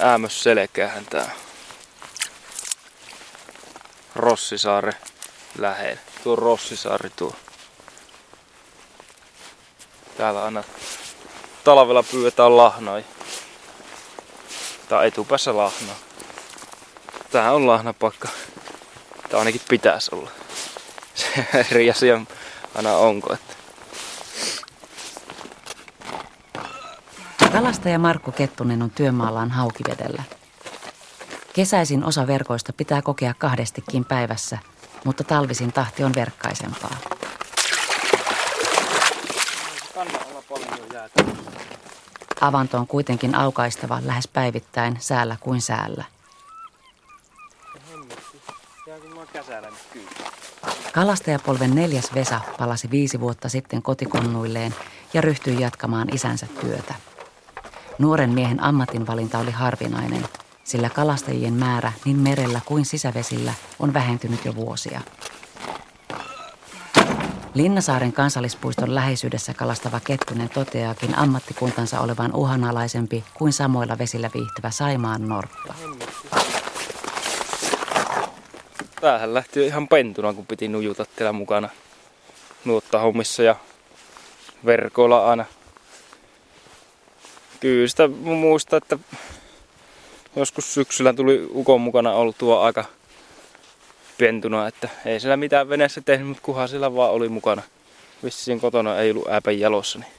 Äämös selkäähän tää. Rossisaare lähellä. Tuo Rossisaari tuo. Täällä aina talvella pyydetään lahnaa. Tai etupäässä lahnaa. Tää on lahnapakka. Tää ainakin pitäisi olla. Se eri asia aina onko. Että. Kalastaja Markku Kettunen on työmaallaan haukivedellä. Kesäisin osa verkoista pitää kokea kahdestikin päivässä, mutta talvisin tahti on verkkaisempaa. Avanto on kuitenkin aukaistava lähes päivittäin säällä kuin säällä. Kalastajapolven neljäs Vesa palasi viisi vuotta sitten kotikonnuilleen ja ryhtyi jatkamaan isänsä työtä. Nuoren miehen ammatinvalinta oli harvinainen, sillä kalastajien määrä niin merellä kuin sisävesillä on vähentynyt jo vuosia. Linnasaaren kansallispuiston läheisyydessä kalastava Kettunen toteaakin ammattikuntansa olevan uhanalaisempi kuin samoilla vesillä viihtyvä Saimaan norppa. Tämähän lähti ihan pentuna, kun piti nujuta mukana nuottahommissa ja verkoilla aina. Kyllä sitä muista, että joskus syksyllä tuli ukon mukana oltua aika pentuna, että ei siellä mitään veneessä tehnyt, mutta kuhan sillä vaan oli mukana. Vissiin kotona ei ollut ääpän jalossa. Niin.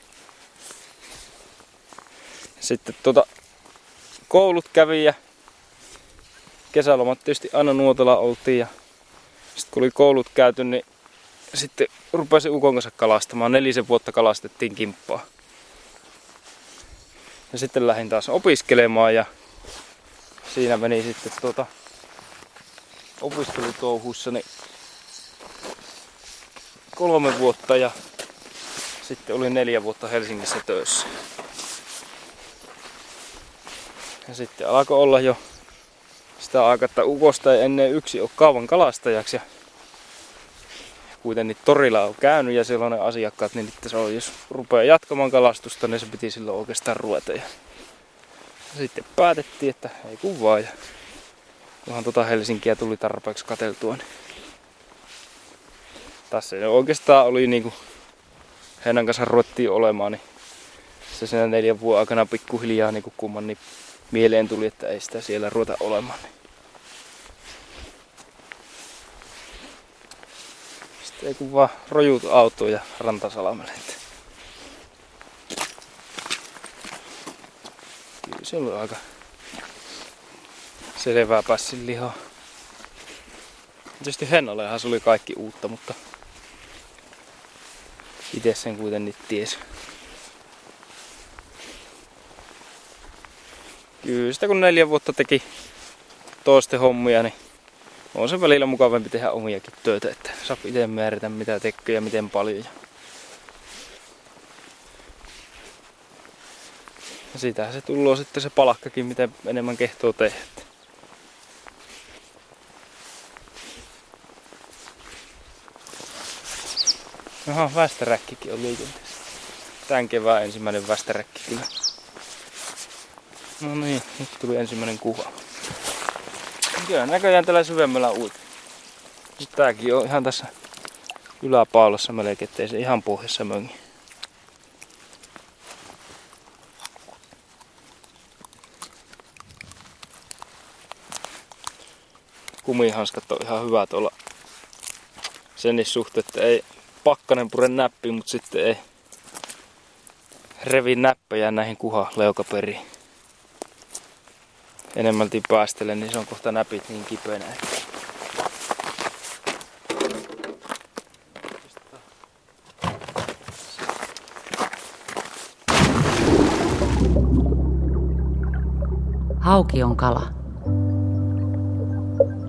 Sitten tuota, koulut kävi ja kesälomat tietysti aina nuotolla oltiin ja sitten kun oli koulut käyty, niin sitten rupesin ukon kanssa kalastamaan. Nelisen vuotta kalastettiin kimppaa. Ja sitten lähdin taas opiskelemaan ja siinä meni sitten tuota opiskelutouhuissani kolme vuotta ja sitten olin neljä vuotta Helsingissä töissä. Ja sitten alkoi olla jo sitä aikaa, että ukosta ei ennen yksi ole kauan kalastajaksi. Ja kuitenkin torilla on käynyt ja siellä on ne asiakkaat, niin että se on, jos rupeaa jatkamaan kalastusta, niin se piti silloin oikeastaan ruveta. Ja sitten päätettiin, että ei kuvaa. Ja kunhan tuota Helsinkiä tuli tarpeeksi kateltua. Niin tässä oikeastaan oli niinku heidän kanssa ruvettiin olemaan, niin se sen neljän vuoden aikana pikkuhiljaa niinku kumman niin mieleen tuli, että ei sitä siellä ruveta olemaan. Niin. Ei kun vaan rojut autoja rantasalamelle. Kyllä se oli aika selvää passin lihaa. Tietysti Hennollehan se oli kaikki uutta, mutta itse sen kuitenkin ties. Kyllä sitä kun neljä vuotta teki toisten hommia, niin on se välillä mukavampi tehdä omiakin töitä, että saa itse määrätä mitä tekee ja miten paljon. Ja siitä se tulee sitten se palkkakin, miten enemmän kehtoo tehdä. Aha, västäräkkikin on liikenteessä. Tän kevään ensimmäinen västäräkki kyllä. No niin, nyt tuli ensimmäinen kuva. Kyllä näköjään tällä syvemmällä uut. Nyt tääkin on ihan tässä yläpaulassa melkein, ettei se ihan pohjassa möngi. Kumihanskat on ihan hyvät olla sen suhteen, että ei pakkanen pure näppi, mutta sitten ei revi näppejä näihin kuha leukaperiin. Enemmälti päästele, niin se on kohta näpit niin kipeänä. Hauki on kala.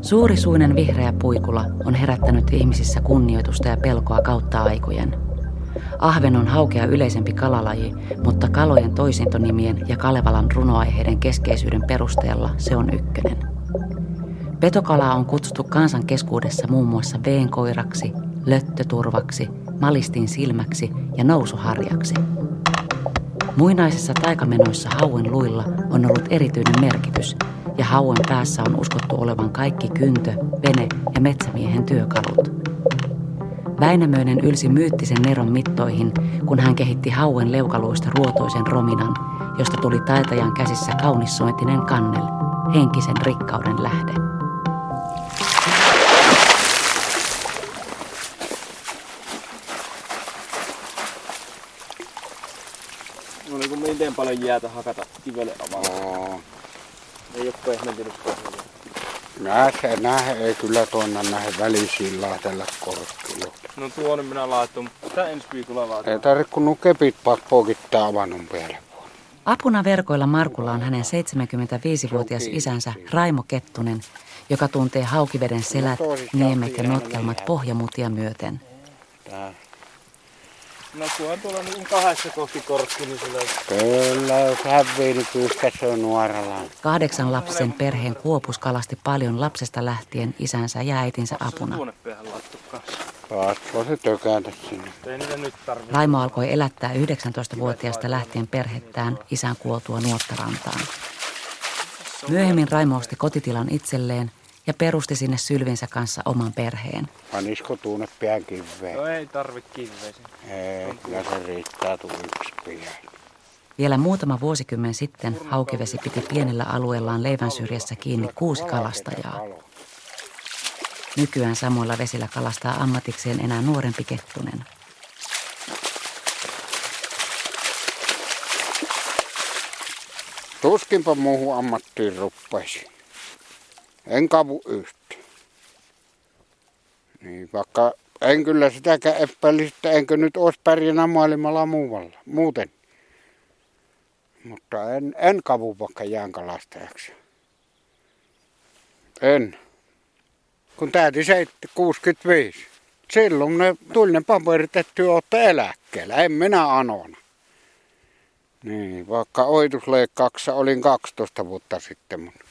Suurisuinen vihreä puikula on herättänyt ihmisissä kunnioitusta ja pelkoa kautta aikojen. Ahven on haukea yleisempi kalalaji, mutta kalojen toisintonimien ja Kalevalan runoaiheiden keskeisyyden perusteella se on ykkönen. Petokalaa on kutsuttu kansan keskuudessa muun muassa veenkoiraksi, löttöturvaksi, malistin silmäksi ja nousuharjaksi. Muinaisissa taikamenoissa hauen luilla on ollut erityinen merkitys, ja hauen päässä on uskottu olevan kaikki kyntö, vene ja metsämiehen työkalut. Väinämöinen ylsi myyttisen Neron mittoihin, kun hän kehitti hauen leukaluista ruotoisen rominan, josta tuli taitajan käsissä kaunissointinen kannel, henkisen rikkauden lähde. No niin kuin miten paljon jäätä hakata kivelle avaa. Oo. Ei ole pehmentynyt pohjalle. Nähe, nähe ei kyllä tuonne nähe välisiin laatella korkkilo. No tuonne minä laitoin, mutta tää ensi viikolla laitoin. Ei tarvitse kun nuo kepit pak pokittaa avannon päälle. Apuna verkoilla Markulla on hänen 75-vuotias isänsä Raimo Kettunen, joka tuntee haukiveden selät, niemet ja notkelmat pohjamutia myöten. No kunhan tuolla niin kahdessa kohti korkki, niin sillä Kyllä, jos hävii, niin pyyskä se on nuorallaan. Kahdeksan lapsen perheen kuopus kalasti paljon lapsesta lähtien isänsä ja äitinsä apuna. tuonne päähän laittu kanssa. Saatko se tökätä sinne? Raimo alkoi elättää 19-vuotiaasta lähtien perhettään isän kuoltua nuottarantaan. Myöhemmin Raimo osti kotitilan itselleen ja perusti sinne sylvinsä kanssa oman perheen. Panisko tuonne pian kiveen? No ei tarvi kiveä sinne. Ei, kyllä se riittää tuu yksi pian. Vielä muutama vuosikymmen sitten Haukivesi piti pienellä alueellaan leivän syrjässä kiinni kuusi kalastajaa. Nykyään samoilla vesillä kalastaa ammatikseen enää nuorempi Kettunen. Tuskinpa muuhun ammattiin ruppaisi. En kavu yhtä. Niin vaikka en kyllä sitäkään epäilisi, että enkö nyt olisi pärjänä maailmalla muualla, muuten. Mutta en, en kavu vaikka jäänkalastajaksi. En. Kun täytin 65. Silloin ne tuli ne paperit, että olette eläkkeellä. En minä anona. Niin, vaikka oitusleikkauksessa olin 12 vuotta sitten, mutta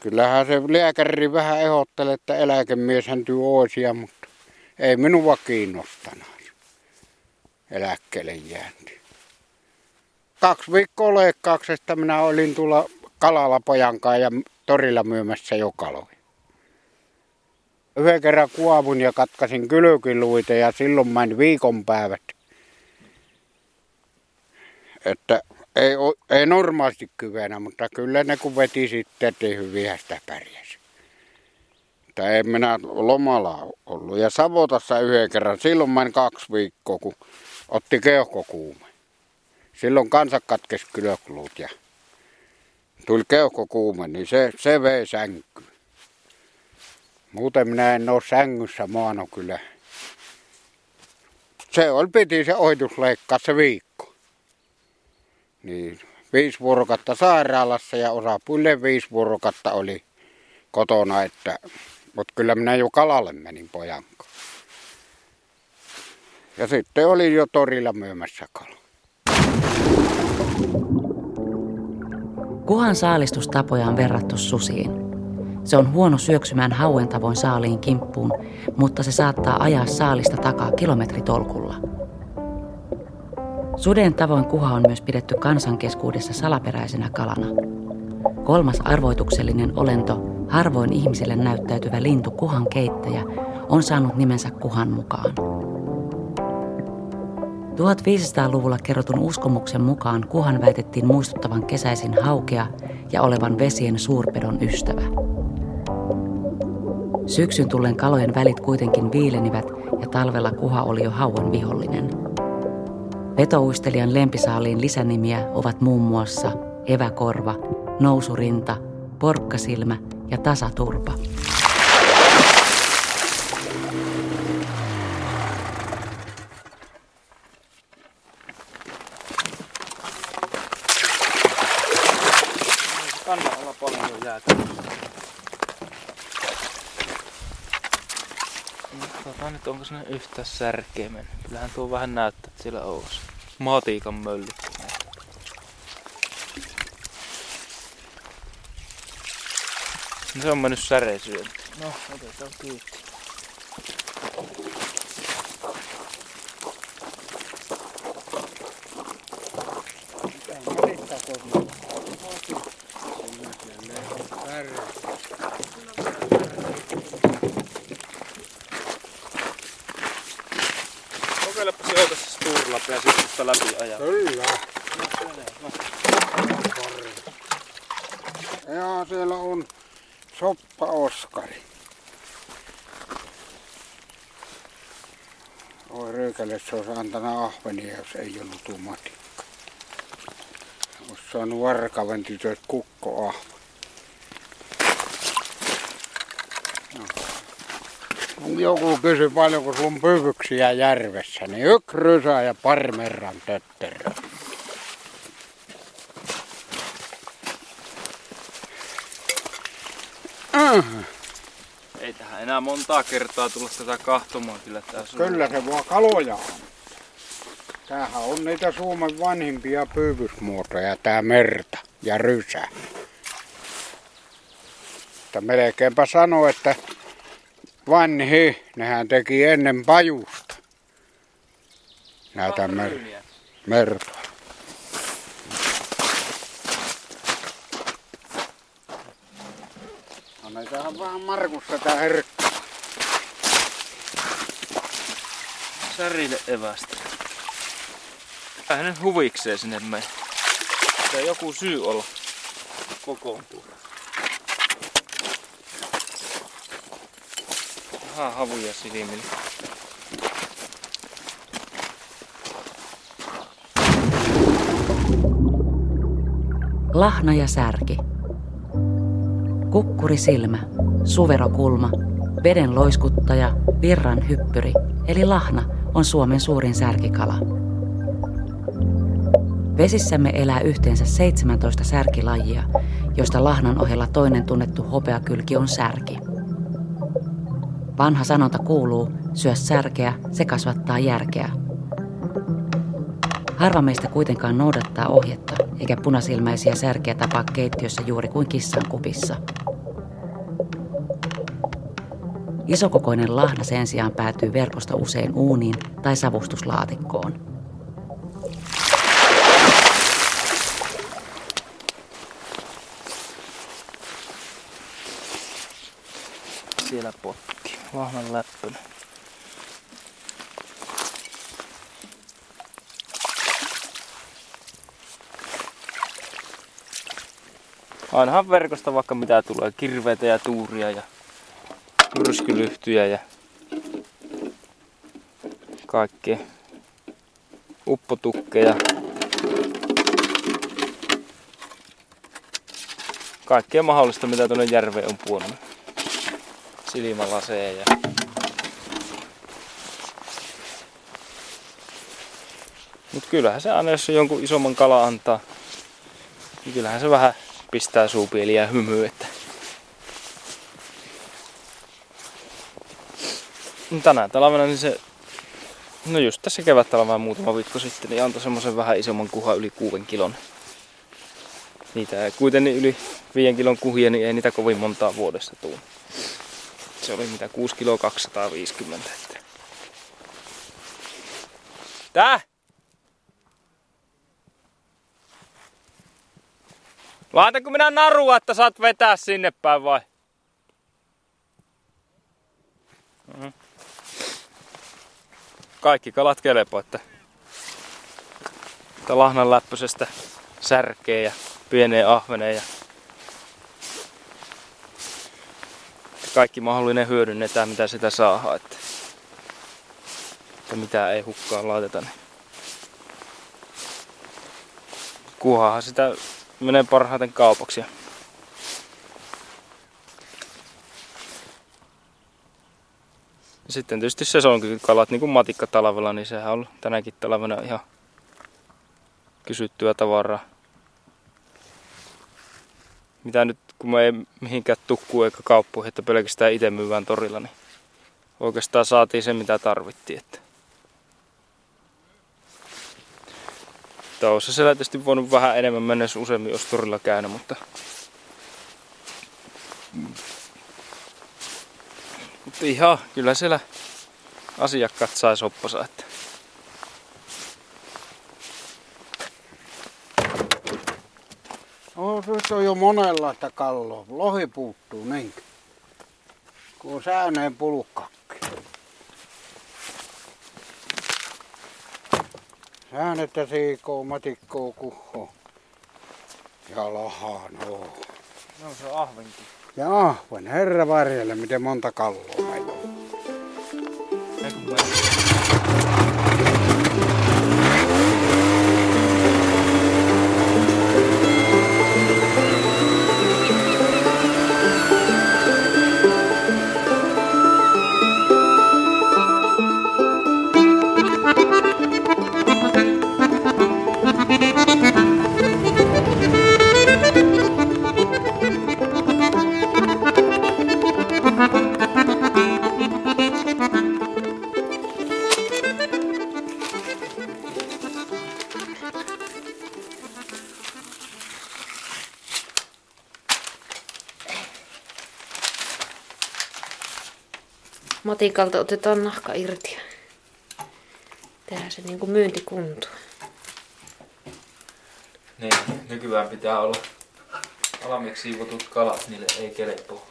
kyllähän se lääkäri vähän ehdottelee, että eläkemieshän työ oisia, mutta ei minua kiinnostanut eläkkeelle jäänti. Kaksi viikkoa leikkauksesta minä olin pojan kanssa ja torilla myymässä jo kaloja. Yhden kerran kuovun ja katkasin kylkiluita ja silloin meni viikonpäivät että ei, ei normaalisti kyvenä, mutta kyllä ne kun veti sitten, että hyviä sitä pärjäsi. Mutta en minä lomalla ollut. Ja Savotassa yhden kerran, silloin meni kaksi viikkoa, kun otti keuhkokuume. Silloin kansa katkesi kylökluut ja tuli keuhkokuume, niin se, se vei sänky. Muuten minä en ole sängyssä maano kyllä. Se oli piti se oitusleikkaa se viikko. Niin, viisi vuorokautta sairaalassa ja osa puille viisi vuorokautta oli kotona, että, mutta kyllä minä jo kalalle menin pojan. Ja sitten oli jo torilla myymässä kala. Kuhan saalistustapoja on verrattu susiin. Se on huono syöksymään hauen tavoin saaliin kimppuun, mutta se saattaa ajaa saalista takaa kilometritolkulla. Suden tavoin kuha on myös pidetty kansankeskuudessa salaperäisenä kalana. Kolmas arvoituksellinen olento, harvoin ihmiselle näyttäytyvä lintu kuhan keittäjä, on saanut nimensä kuhan mukaan. 1500-luvulla kerrotun uskomuksen mukaan kuhan väitettiin muistuttavan kesäisin haukea ja olevan vesien suurpedon ystävä. Syksyn tullen kalojen välit kuitenkin viilenivät ja talvella kuha oli jo hauan vihollinen. Vetouistelijan lempisaaliin lisänimiä ovat muun muassa eväkorva, nousurinta, porkkasilmä ja tasaturpa. Särkeä mennyt? Kyllähän tuo vähän näyttää, että siellä olisi. Matiikan möllit. No se on mennyt säresyönti. No, otetaan kiitti. Kokeilepa sijoita se Sturlap ja sitten sitä läpi ajaa. Kyllä. Ja siellä on Soppa Oskari. Oi ryykälle se olisi antanut ahvenia, jos ei ollut tuu matikka. Olisi saanut varkaven tytöt kukko ahven. No. Joku kysyi paljonko sulla on pyvyksiä järvessä, niin yksi rysä ja parmerran tötterö. Mm. Ei tähän enää montaa kertaa tulla tätä kahtomaan kyllä tää. Kyllä se vaan kaloja on. Tämähän on niitä Suomen vanhimpia pyyvysmuotoja, tää merta ja rysä. Että melkeinpä sanoo, että vanhi, nehän teki ennen pajusta. Näitä mer- mertoa. Annetaan vähän Markusta tää herkkä. Särille evästä. Vähän nyt huvikseen sinne mene. Pitää joku syy olla kokoontua. Vähän havuja silmillä. Lahna ja särki. Kukkuri silmä, suverokulma, veden loiskuttaja, virran hyppyri, eli lahna on Suomen suurin särkikala. Vesissämme elää yhteensä 17 särkilajia, joista lahnan ohella toinen tunnettu hopeakylki on särki. Vanha sanonta kuuluu, syö särkeä, se kasvattaa järkeä. Harva meistä kuitenkaan noudattaa ohjetta, eikä punasilmäisiä särkeä tapaa keittiössä juuri kuin kissan kupissa. Isokokoinen lahna sen sijaan päätyy verkosta usein uuniin tai savustuslaatikkoon. Siellä potki. Lahnan läppönä. Ainahan verkosta vaikka mitä tulee. Kirveitä ja tuuria ja myrskylyhtyjä ja kaikkea. Uppotukkeja. Kaikkea mahdollista mitä tuonne järveen on puonut. Silmälaseen ja Mut kyllähän se aina, jos se jonkun isomman kala antaa, niin kyllähän se vähän pistää suupieliä hymyä, että tänä talvena niin se, no just tässä kevättalvena muutama viikko sitten, niin antoi semmoisen vähän isomman kuhan yli kuuden kilon. Niitä ei kuitenkin yli viiden kilon kuhia, niin ei niitä kovin montaa vuodessa tule. Se oli mitä 6 kiloa 250. Että. Tää! Laitanko minä narua, että saat vetää sinne päin vai? Mhm. Kaikki kalat kelepo, että, että lahnan läppöisestä särkee ja pieneen ahveneen ja kaikki mahdollinen hyödynnetään mitä sitä saa, että, että mitä ei hukkaan laiteta. Niin. Kuhahan sitä menee parhaiten kaupaksi. Sitten tietysti sesonkikalat, niin kuin matikka talvella, niin sehän on tänäkin talvena ihan kysyttyä tavaraa. Mitä nyt, kun me ei mihinkään tukku eikä kauppuihin, että pelkästään itse myyvään torilla, niin oikeastaan saatiin se mitä tarvittiin. Että. Olisi siellä tietysti voinut vähän enemmän mennä, jos useammin olisi torilla käynyt, mutta mutta ihan, kyllä siellä asiakkaat sai soppansa. Että. No, nyt on jo monenlaista kalloa. Lohi puuttuu niinkö? Kun on sääneen pulkkakki. Säänettä siikoo, matikkoa, kuho. Ja lahaa, no. No se on ahvenkin. Ja ahven, herra varjelle, miten monta kalloa meillä on. Matikalta otetaan nahka irti tehdään se niin kuin myyntikunto. Niin, nykyään pitää olla valmiiksi siivotut kalat, niille ei kelpaa.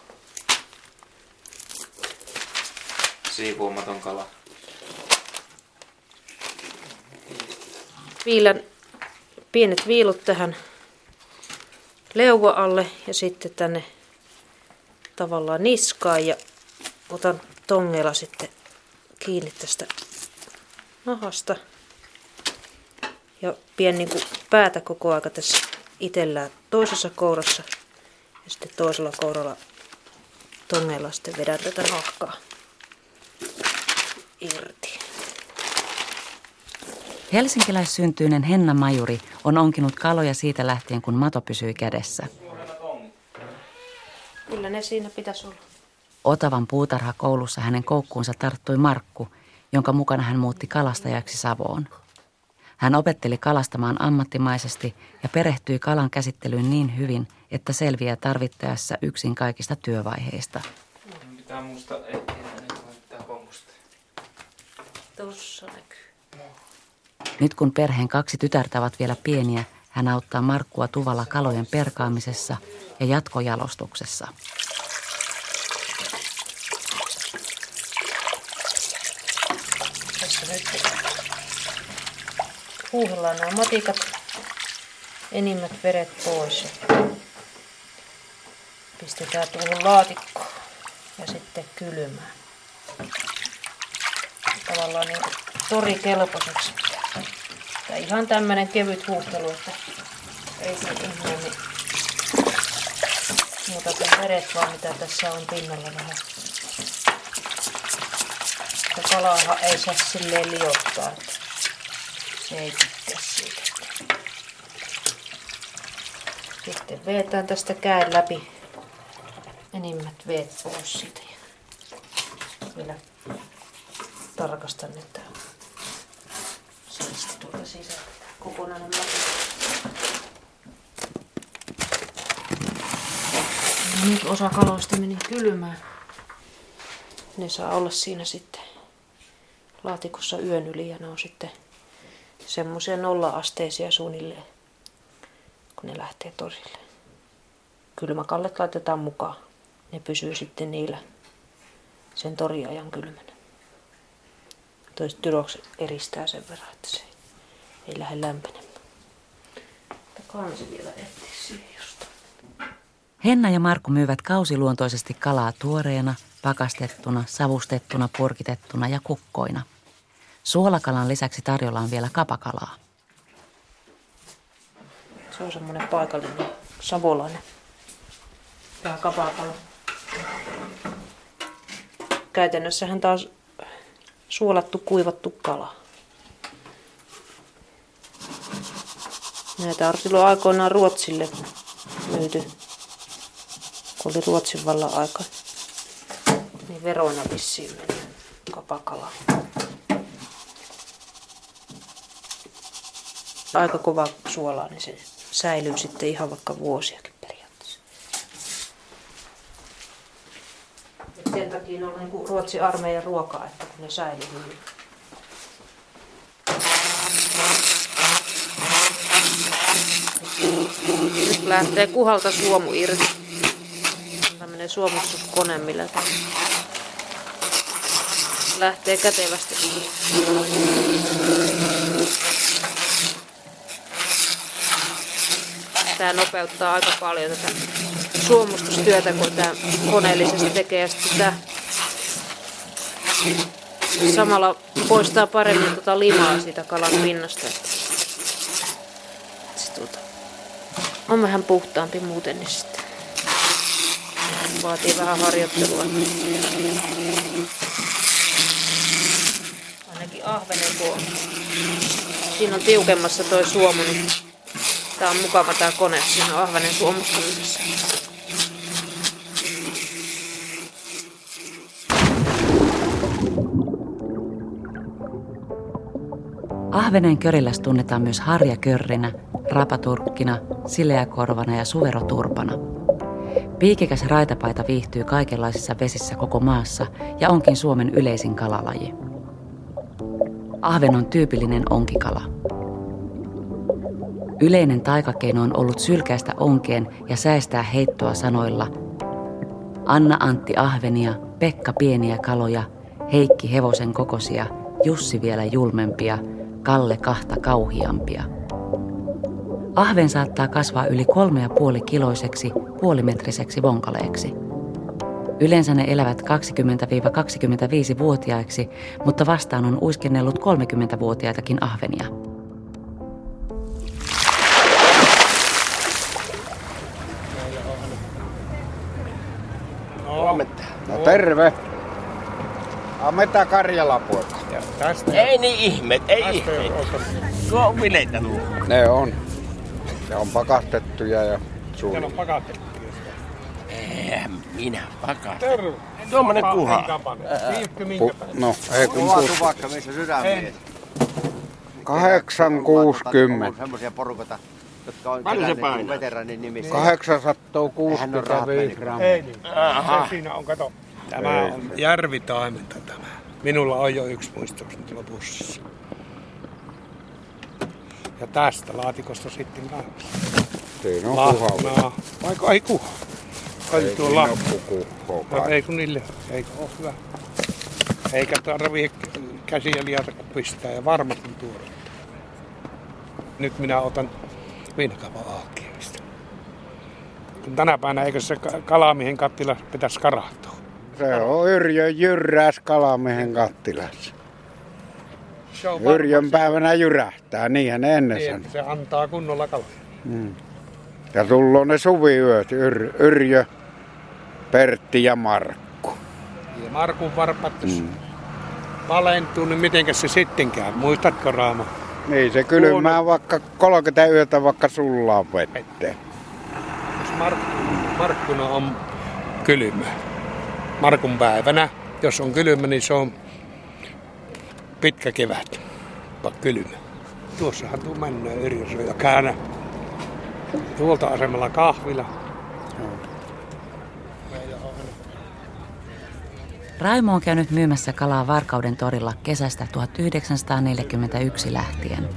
Siivuumaton kala. Viilän pienet viilut tähän leuva alle ja sitten tänne tavallaan niskaan ja otan tongella sitten kiinni tästä nahasta. Ja pien niin kuin päätä koko aika tässä itsellään toisessa kourassa. Ja sitten toisella kouralla tongella sitten vedän tätä nahkaa irti. Helsinkiläissyntyinen Henna Majuri on onkinut kaloja siitä lähtien, kun mato pysyi kädessä. Kyllä ne siinä pitäisi olla. Otavan puutarhakoulussa hänen koukkuunsa tarttui Markku, jonka mukana hän muutti kalastajaksi Savoon. Hän opetteli kalastamaan ammattimaisesti ja perehtyi kalan käsittelyyn niin hyvin, että selviää tarvittaessa yksin kaikista työvaiheista. Pitää. Tuossa näkyy. Nyt kun perheen kaksi tytärtä ovat vielä pieniä, hän auttaa Markkua tuvalla kalojen perkaamisessa ja jatkojalostuksessa. Nyt huuhellaan nämä matikat, enimmät veret pois. Pistetään tuohon laatikkoon ja sitten kylmään. Tavallaan niin torikelpoiseksi. Ja ihan tämmönen kevyt huuhtelu, että ei se ihmeemmin muuta kuin veret vaan mitä tässä on pinnalla vähän. Ja kalaahan ei saa silleen liottaa, että se ei tykkää siitä. Sitten vetään tästä käen läpi enimmät veet pois siitä. Ja vielä tarkastan, että siisti tuolta sisältä kokonainen läpi. No nyt osa kaloista meni kylmään. Ne saa olla siinä sitten laatikossa yön yli ja ne on sitten semmoisia nolla-asteisia suunnilleen, kun ne lähtee torille. Kylmäkallet laitetaan mukaan. Ne pysyy sitten niillä sen toriajan kylmänä. Toiset tyrokset eristää sen verran, että se ei, lähde lämpenemään. Kansi vielä jostain. Henna ja Markku myyvät kausiluontoisesti kalaa tuoreena, pakastettuna, savustettuna, purkitettuna ja kukkoina. Suolakalan lisäksi tarjolla on vielä kapakalaa. Se on semmoinen paikallinen savolainen. Vähän kapakala. Käytännössähän taas suolattu, kuivattu kala. Näitä on silloin aikoinaan Ruotsille myyty, kun oli Ruotsin vallan aika. Niin veroina vissiin meni. kapakala. Aika kova suolaa, niin se säilyy sitten ihan vaikka vuosiakin periaatteessa. Et sen takia ne on niin kuin Ruotsin armeijan ruokaa, että kun ne säilyy hyvin. Nyt lähtee kuhalta suomu irti. Tämmönen suomustuskone, millä tämä lähtee kätevästi. Tämä nopeuttaa aika paljon tätä suomustustyötä, kun tämä koneellisesti tekee. Tämä samalla poistaa paremmin tuota limaa siitä kalan pinnasta. Tuota, on vähän puhtaampi muuten, niin sitten vaatii vähän harjoittelua. Ahvenen kun on. Siinä on tiukemmassa toi suomu, niin tää on mukava tää kone siinä ahvenen suomustamisessa. Ahvenen körilläs tunnetaan myös harjakörrinä, rapaturkkina, sileäkorvana ja suveroturpana. Piikikäs raitapaita viihtyy kaikenlaisissa vesissä koko maassa ja onkin Suomen yleisin kalalaji. Ahven on tyypillinen onkikala. Yleinen taikakeino on ollut sylkäistä onkeen ja säistää heittoa sanoilla Anna Antti ahvenia, Pekka pieniä kaloja, Heikki hevosen kokosia, Jussi vielä julmempia, Kalle kahta kauhiampia. Ahven saattaa kasvaa yli kolme ja puoli kiloiseksi puolimetriseksi vonkaleeksi. Yleensä ne elävät 20-25-vuotiaiksi, mutta vastaan on uiskennellut 30-vuotiaitakin ahvenia. Huomenta. No terve. Ameta Karjala poika. Ja tästä ei niin ihme, ei Tästä ihme. Tuo on bileitä nuo. Ne on. Ne on pakastettuja ja Siellä on suuri. Eihän minä pakaa. Terve. Tuommoinen Kuha. minkä Pu- no, ei kun Kova pus. tupakka, missä sydämiä. 860. Semmoisia porukoita, jotka on Paljon se painaa? veteraanin nimissä. 865 mennyt. Ei niin. Aha. Se siinä on, kato. Tämä Ei. on järvitaimenta tämä. Minulla on jo yksi muistaakseni tuolla bussissa. Ja tästä laatikosta sitten kanssa. Siinä on kuha. Lahnaa. Vaiko ei kuha? Oli Ei tuo No, kai. ei kun niille, eikö ole hyvä. Eikä tarvii käsiä liata kun pistää ja varmasti tuoda. Nyt minä otan viinakaupan aakkiavista. Kun tänä päivänä eikö se ka- kalamiehen kattila pitäisi karahtua? Se on Yrjön jyrräs kalamiehen kattilassa. Yrjön päivänä jyrähtää, niinhän ne ennen niin, sanoi. se antaa kunnolla kalaa. Ja tullut ne suviyöt, Yr, Yrjö, Pertti ja Markku. Ja Markun varpat, jos valentuu, niin mitenkäs se sittenkään? Muistatko Raama? Niin se kylmää vaikka 30 yötä vaikka sullaa vetteen. Jos Mark, Markkuna on kylmä, Markun päivänä, jos on kylmä, niin se on pitkä kevät, vaikka kylmä. Tuossahan tuu mennään Yrjössä ja käännä tuolta asemalla kahvila. Raimo on käynyt myymässä kalaa Varkauden torilla kesästä 1941 lähtien.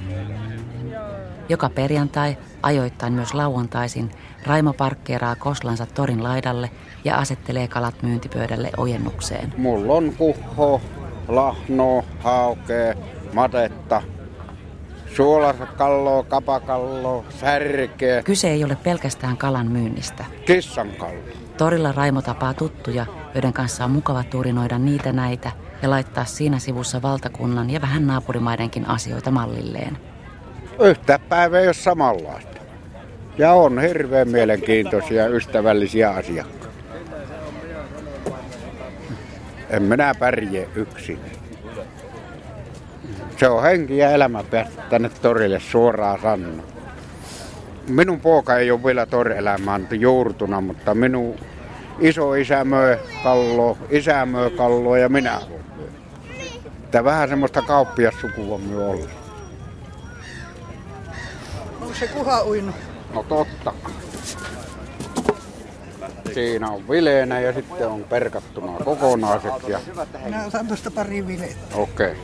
Joka perjantai, ajoittain myös lauantaisin, Raimo parkkeeraa koslansa torin laidalle ja asettelee kalat myyntipöydälle ojennukseen. Mulla on kuho, lahno, haukea, matetta, suolakalloa, kapakalloa, särkeä, Kyse ei ole pelkästään kalan myynnistä. kissankallo. Torilla Raimo tapaa tuttuja, joiden kanssa on mukava turinoida niitä näitä ja laittaa siinä sivussa valtakunnan ja vähän naapurimaidenkin asioita mallilleen. Yhtä päivää ei ole samanlaista. Ja on hirveän mielenkiintoisia ystävällisiä asiakkaita. En minä pärjää yksin. Se on henki ja elämä tänne torille suoraan sanoa. Minun poika ei ole vielä torielämään juurtuna, mutta minun iso isä möi kalloa, isä möi kalloa ja minä. Että vähän semmoista kauppiassukua myö olla. Onko se kuha uinut? No totta. Siinä on vileenä ja sitten on perkattuna kokonaiset ja Minä otan tuosta pari vilettä. okei. Okay.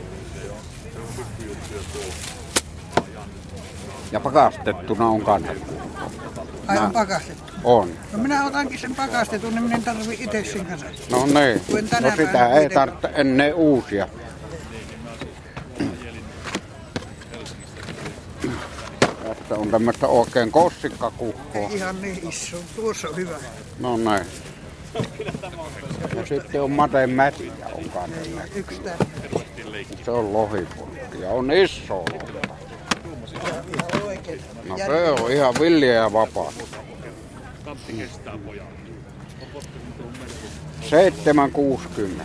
Ja pakastettuna on kannattu. Ai on pakastettu. On. No minä otankin sen pakastetun, niin minä en tarvi itse sen kanssa. No niin. No sitä ei itse- tarvitse ennen uusia. Tässä on tämmöistä oikein kossikkakuhkoa. Ihan niin iso. Tuossa on hyvä. No näin. Ja sitten on Maten mätiä on kanssa. Yksi tää. Se on lohipurkki ja on iso lohta. No se on ihan villiä ja vapaa. 760.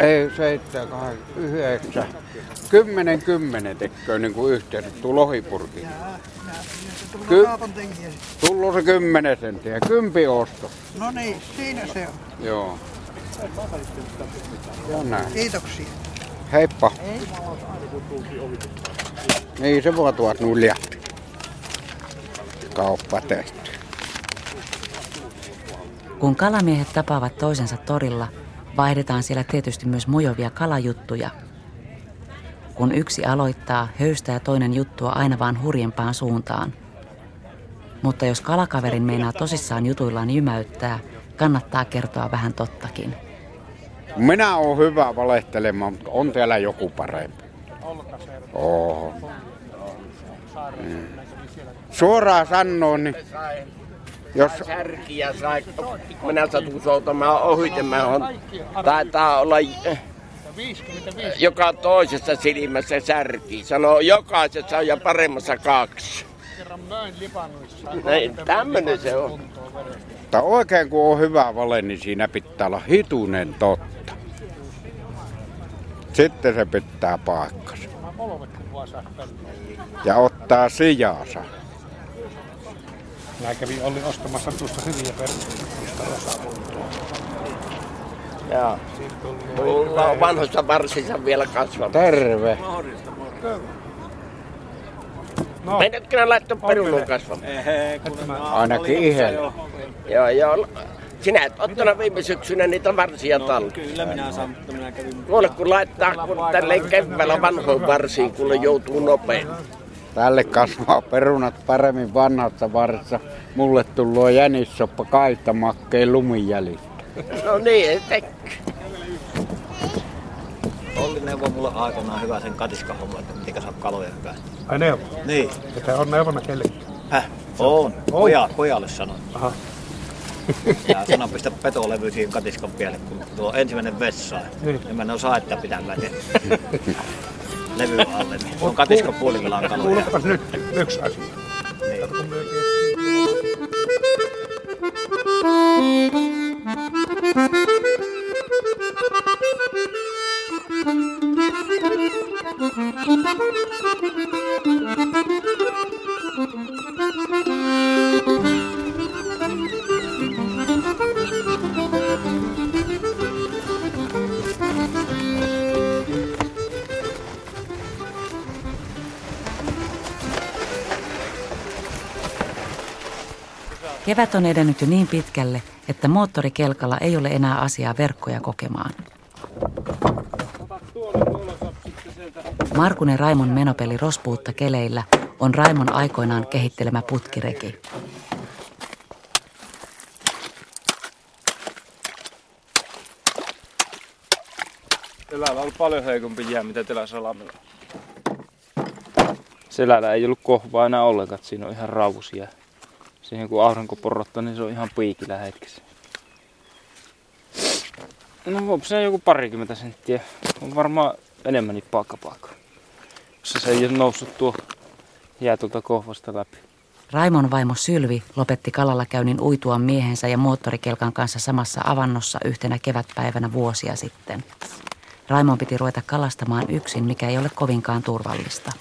Ei, seitsemän, kahdeksan, yhdeksän. Kymmenen kymmenen tekee niin kuin yhteensä tuo lohipurki. Ky- tullut se kymmenen senttiä, kympi osto. No niin, siinä se on. Joo. Ja näin. Kiitoksia. Heippa. Niin se voi tuot nulja. Kauppa tehty. Kun kalamiehet tapaavat toisensa torilla, vaihdetaan siellä tietysti myös mujovia kalajuttuja. Kun yksi aloittaa, höystää toinen juttua aina vaan hurjempaan suuntaan. Mutta jos kalakaverin meinaa tosissaan jutuillaan jymäyttää, kannattaa kertoa vähän tottakin. Minä oon hyvä valehtelemaan, mutta on täällä joku parempi. Oho. Mm. Suoraan sanoo, niin jos Särkiä sai, minä satun soutamaan ohite, mä on, taitaa olla joka toisessa silmässä särki. Sanoo jokaisessa on ja paremmassa kaksi. Näin, tämmönen se on. Mutta oikein kun on hyvä vale, niin siinä pitää olla hitunen totta. Sitten se pitää paikkansa. Ja ottaa sijansa. Mä kävin Olli ostamassa tuosta hyviä perustelusta Joo. Mulla on vanhoissa varsissa vielä kasvanut. Terve. No, Meidätkö ne laittoi perunun kasvamaan? Ainakin ihan. Joo, joo. Sinä et ottanut viime syksynä niitä varsia talteen. Kyllä minä saan, mutta minä kävin Kuule, kun laittaa kun tälleen keväällä vanhoin varsiin, kun joutuu nopein. Tälle kasvaa perunat paremmin vanhassa varsa. Mulle tullut jänissoppa kaitamakkeen lumijäljistä. No niin, ei tekee. Olli neuvoi mulle aikanaan hyvä sen katiskahomma, että miten saa kaloja hyvää. ai neuvo. Niin. Että on neuvona kellekin. Häh? On. Poja, pojalle sanon. Aha. Ja sanon pistä petolevy siihen katiskan pielle, kun tuo ensimmäinen vessa. Niin. Niin mä en osaa, että pitää lähteä levy alle. Niin tuo katiskan puolivilla on kaloja. Kuulepas nyt yksi asia. Niin. Kevät on edennyt jo niin pitkälle, että moottorikelkalla ei ole enää asiaa verkkoja kokemaan. Markun ja Raimon menopeli Rospuutta keleillä on Raimon aikoinaan kehittelemä putkireki. Selällä on paljon heikompi jää, mitä Telä Salamilla. Selällä ei ollut kohvaa enää ollenkaan, siinä on ihan rausia. Siihen kun aurinko porrottaa, niin se on ihan piikillä hetkessä. No onko se joku parikymmentä senttiä. On varmaan enemmänkin paakkapaakka. Koska se ei ole noussut tuo jää tuolta kohvasta läpi. Raimon vaimo Sylvi lopetti kalalla käynnin uituan miehensä ja moottorikelkan kanssa samassa avannossa yhtenä kevätpäivänä vuosia sitten. Raimon piti ruveta kalastamaan yksin, mikä ei ole kovinkaan turvallista.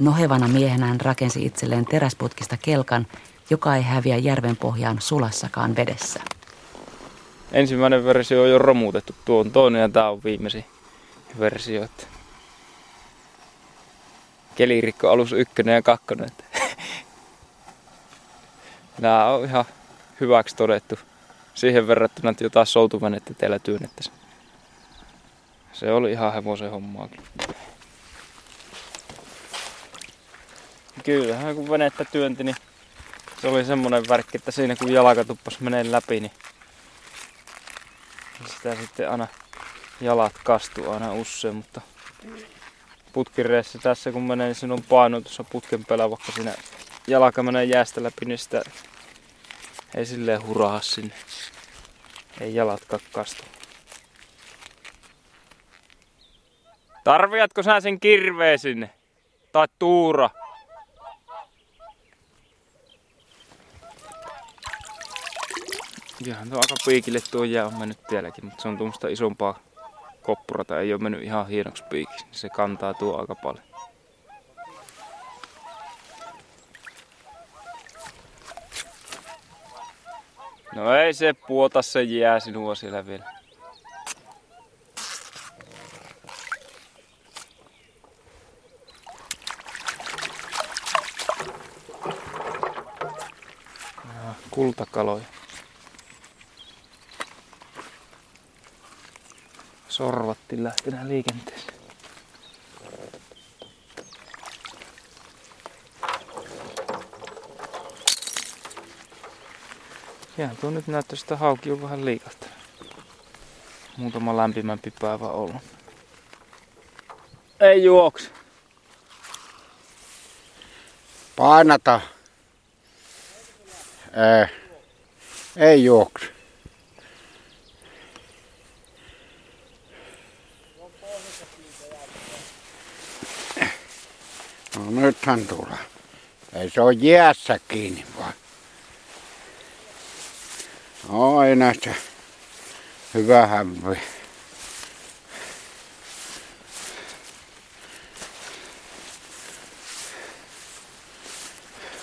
Nohevana miehenä hän rakensi itselleen teräsputkista kelkan joka ei häviä järven pohjaan sulassakaan vedessä. Ensimmäinen versio on jo romutettu, tuo on toinen ja tämä on viimeisin versio. Kelirikko alus ykkönen ja kakkonen. Nämä on ihan hyväksi todettu siihen verrattuna, että jotain soutuvenettä teillä työnnettäisiin. Se oli ihan hevosen hommaa. Kyllähän kun venettä työnti, niin se oli semmonen värkki, että siinä kun jalka tuppas menee läpi, niin sitä sitten aina jalat kastuu aina usein, mutta putkireessä tässä kun menee, niin siinä on paino tuossa putken päällä, vaikka siinä jalka menee jäästä läpi, niin sitä ei silleen huraha sinne. Ei jalat kastu. Tarviatko sä sen kirveen sinne? Tai tuura? Ihan tuo aika piikille tuo jää on mennyt tielläkin, mutta se on tuommoista isompaa koppurata. Ei ole mennyt ihan hienoksi piikiksi, niin se kantaa tuo aika paljon. No ei se puota se jää sinua siellä vielä. Ah, Kultakaloja. Sorvatti lähtenä liikenteeseen. Ihan tuo nyt näyttää sitä hauki on vähän liikahtanut. Muutama lämpimämpi päivä ollut. Ei juokse. Painata. Ei, ei juokse. Nythän tulee. Ei se ole jäässä kiinni vaan. Ei näistä hyvä hämpi.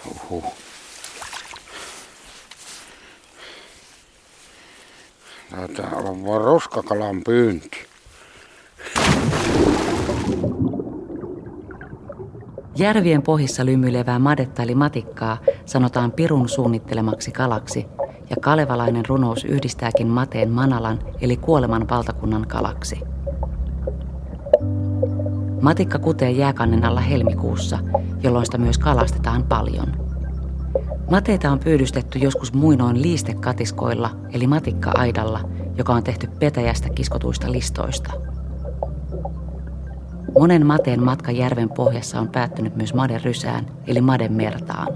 Uhu. Olla vaan roskakalan pyynti. Järvien pohjissa lymyilevää madetta eli matikkaa sanotaan pirun suunnittelemaksi kalaksi, ja kalevalainen runous yhdistääkin mateen manalan eli kuoleman valtakunnan kalaksi. Matikka kutee jääkannen alla helmikuussa, jolloin sitä myös kalastetaan paljon. Mateita on pyydystetty joskus muinoin liistekatiskoilla eli matikka-aidalla, joka on tehty petäjästä kiskotuista listoista. Monen mateen matka järven pohjassa on päättynyt myös maderysään eli madenmertaan.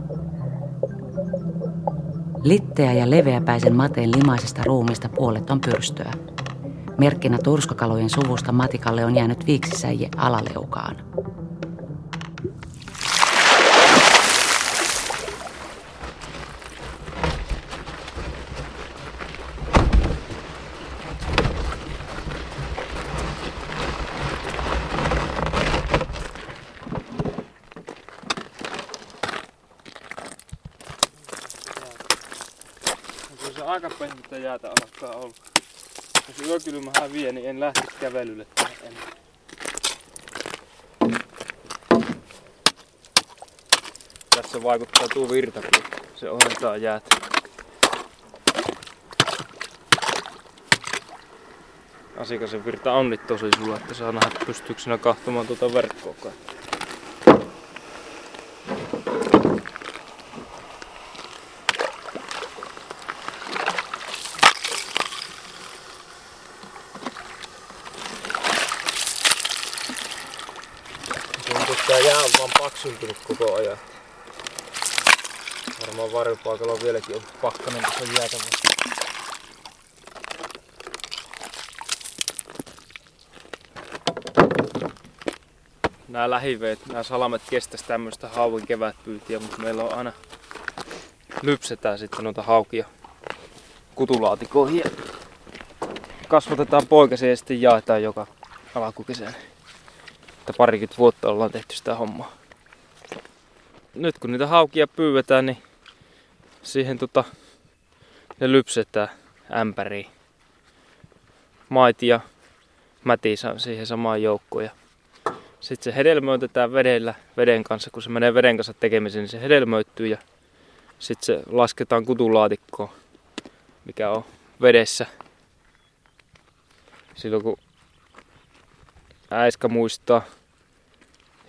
Litteä ja leveäpäisen mateen limaisesta ruumista puolet on pyrstöä. Merkkinä turskakalojen suvusta matikalle on jäänyt viiksisäie alaleukaan. Kyllä se aika pehmeitä jäätä alkaa olla. Jos yökylmä häviää, niin en lähde kävelylle tähän enää. Tässä vaikuttaa tuo virta, kun se ohentaa jäätä. Asikasen virta on nyt tosi sulla, että saa nähdä pystyykö sinä kahtomaan tuota verkkoa. Tuntuu, että tää jää on vaan paksuntunut koko ajan. Varmaan varjopaikalla on vieläkin on pakkanen tuossa jäätä vasta. Nämä lähiveet, nämä salamet kestäisi tämmöistä hauvin kevätpyytiä, mutta meillä on aina lypsetään sitten noita haukia kutulaatikoihin ja kasvatetaan poikasia ja sitten jaetaan joka alkukesän. Että parikymmentä vuotta ollaan tehty sitä hommaa. Nyt kun niitä haukia pyydetään, niin siihen tota, ne lypsetään ämpäriin. Maiti ja mäti siihen samaan joukkoon. Sitten se hedelmöitetään vedellä, veden kanssa. Kun se menee veden kanssa tekemiseen, niin se hedelmöittyy ja sitten se lasketaan kutulaatikkoon, mikä on vedessä. Silloin kun äiskä muistaa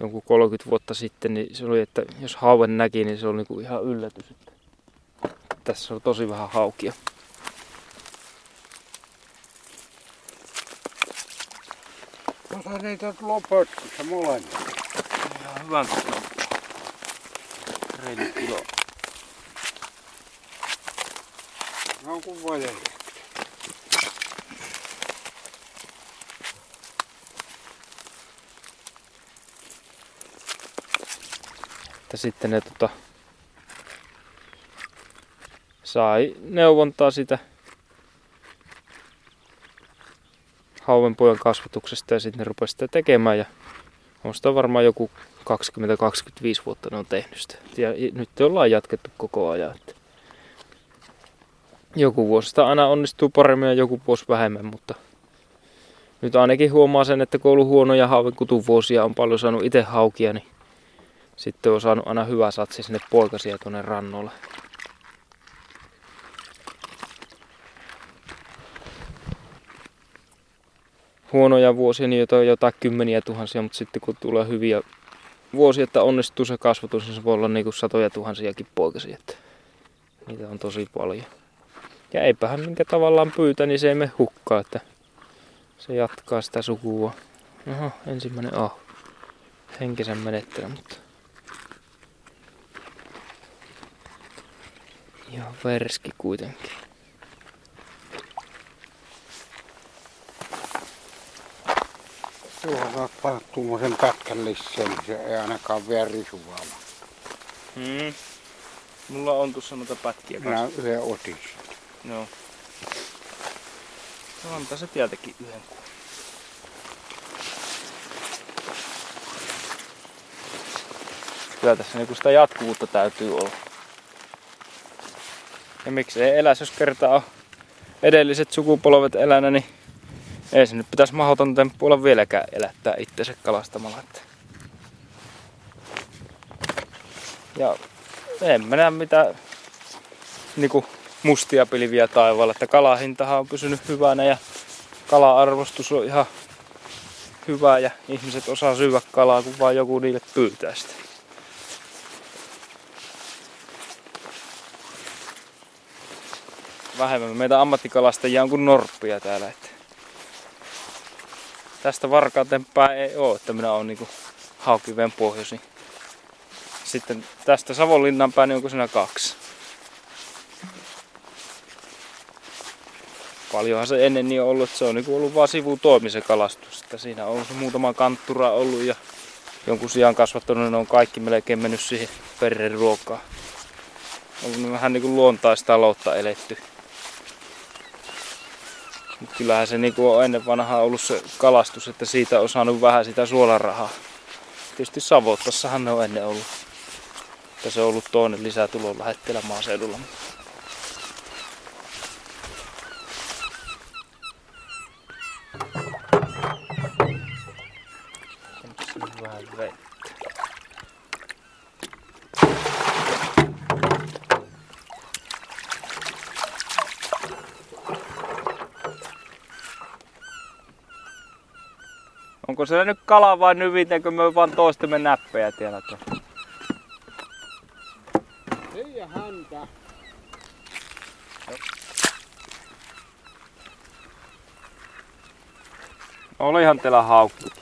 jonkun 30 vuotta sitten, niin se oli, että jos hauen näki, niin se oli niinku ihan yllätys. Että tässä on tosi vähän haukia. Tuossa niitä lopetkussa molemmat. Ihan hyvän kokoinen. Reilu kilo. Ne on kuin. Että sitten ne tota, sai neuvontaa sitä hauenpojan kasvatuksesta ja sitten ne rupesi sitä tekemään ja on sitä varmaan joku 20-25 vuotta ne on tehnyt sitä. Ja nyt ollaan jatkettu koko ajan. Että joku vuosi sitä aina onnistuu paremmin ja joku vuosi vähemmän, mutta nyt ainakin huomaa sen, että kun on ollut huonoja haaven kutuvuosia, on paljon saanut itse haukia, niin sitten on saanut aina hyvä satsi sinne poikasia tuonne rannolle. Huonoja vuosia, niin jotain, jotain kymmeniä tuhansia, mutta sitten kun tulee hyviä vuosia, että onnistuu se kasvatus, niin se voi olla niin kuin satoja tuhansiakin poikasia. Että niitä on tosi paljon. Ja eipähän minkä tavallaan pyytä, niin se ei mene hukkaa, että se jatkaa sitä sukua. Oho, ensimmäinen aho. Henkisen menettely, mutta Ihan verski kuitenkin. Tuohon panna tuommoisen pätkän lisään, niin se ei ainakaan vie risuaa. Hmm. Mulla on tuossa noita pätkiä Minä kanssa. yhden otin. Joo. No antaa se tietenkin yhden. Kyllä tässä niinku sitä jatkuvuutta täytyy olla. Ja miksi ei eläisi, jos kertaa on edelliset sukupolvet elänä, niin ei se nyt pitäisi mahdoton temppu olla vieläkään elättää itsensä kalastamalla. Että. Ja en mä näe mitään niinku mustia pilviä taivaalla, että kalahintahan on pysynyt hyvänä ja kala-arvostus on ihan hyvä ja ihmiset osaa syödä kalaa, kun vaan joku niille pyytää sitä. Vähemmän meitä ammattikalastajia on kuin norppia täällä. Että tästä varkaatempää ei oo, että minä olen niinku haukiveen pohjoisin. Sitten tästä Savonlinnan päin niin onko siinä kaksi. Paljonhan se ennen niin on ollut, että se on niinku ollut vaan sivutoimi se kalastus. Että siinä on se muutama kanttura ollut ja jonkun sijan kasvattanut, ne on kaikki melkein mennyt siihen perheen ruokaan. On vähän niinku luontaistaloutta eletty. Mut kyllähän se niinku on ennen vanhaa ollut se kalastus, että siitä on saanut vähän sitä suolarahaa. Tietysti Savottassahan ne on ennen ollut. Että se on ollut toinen lisätulon lähettelä maaseudulla. Vähän vettä. Onko se nyt kala vai nyvitäänkö me vaan toistemme näppejä tiellä? Ei häntä. Olihan teillä haukku.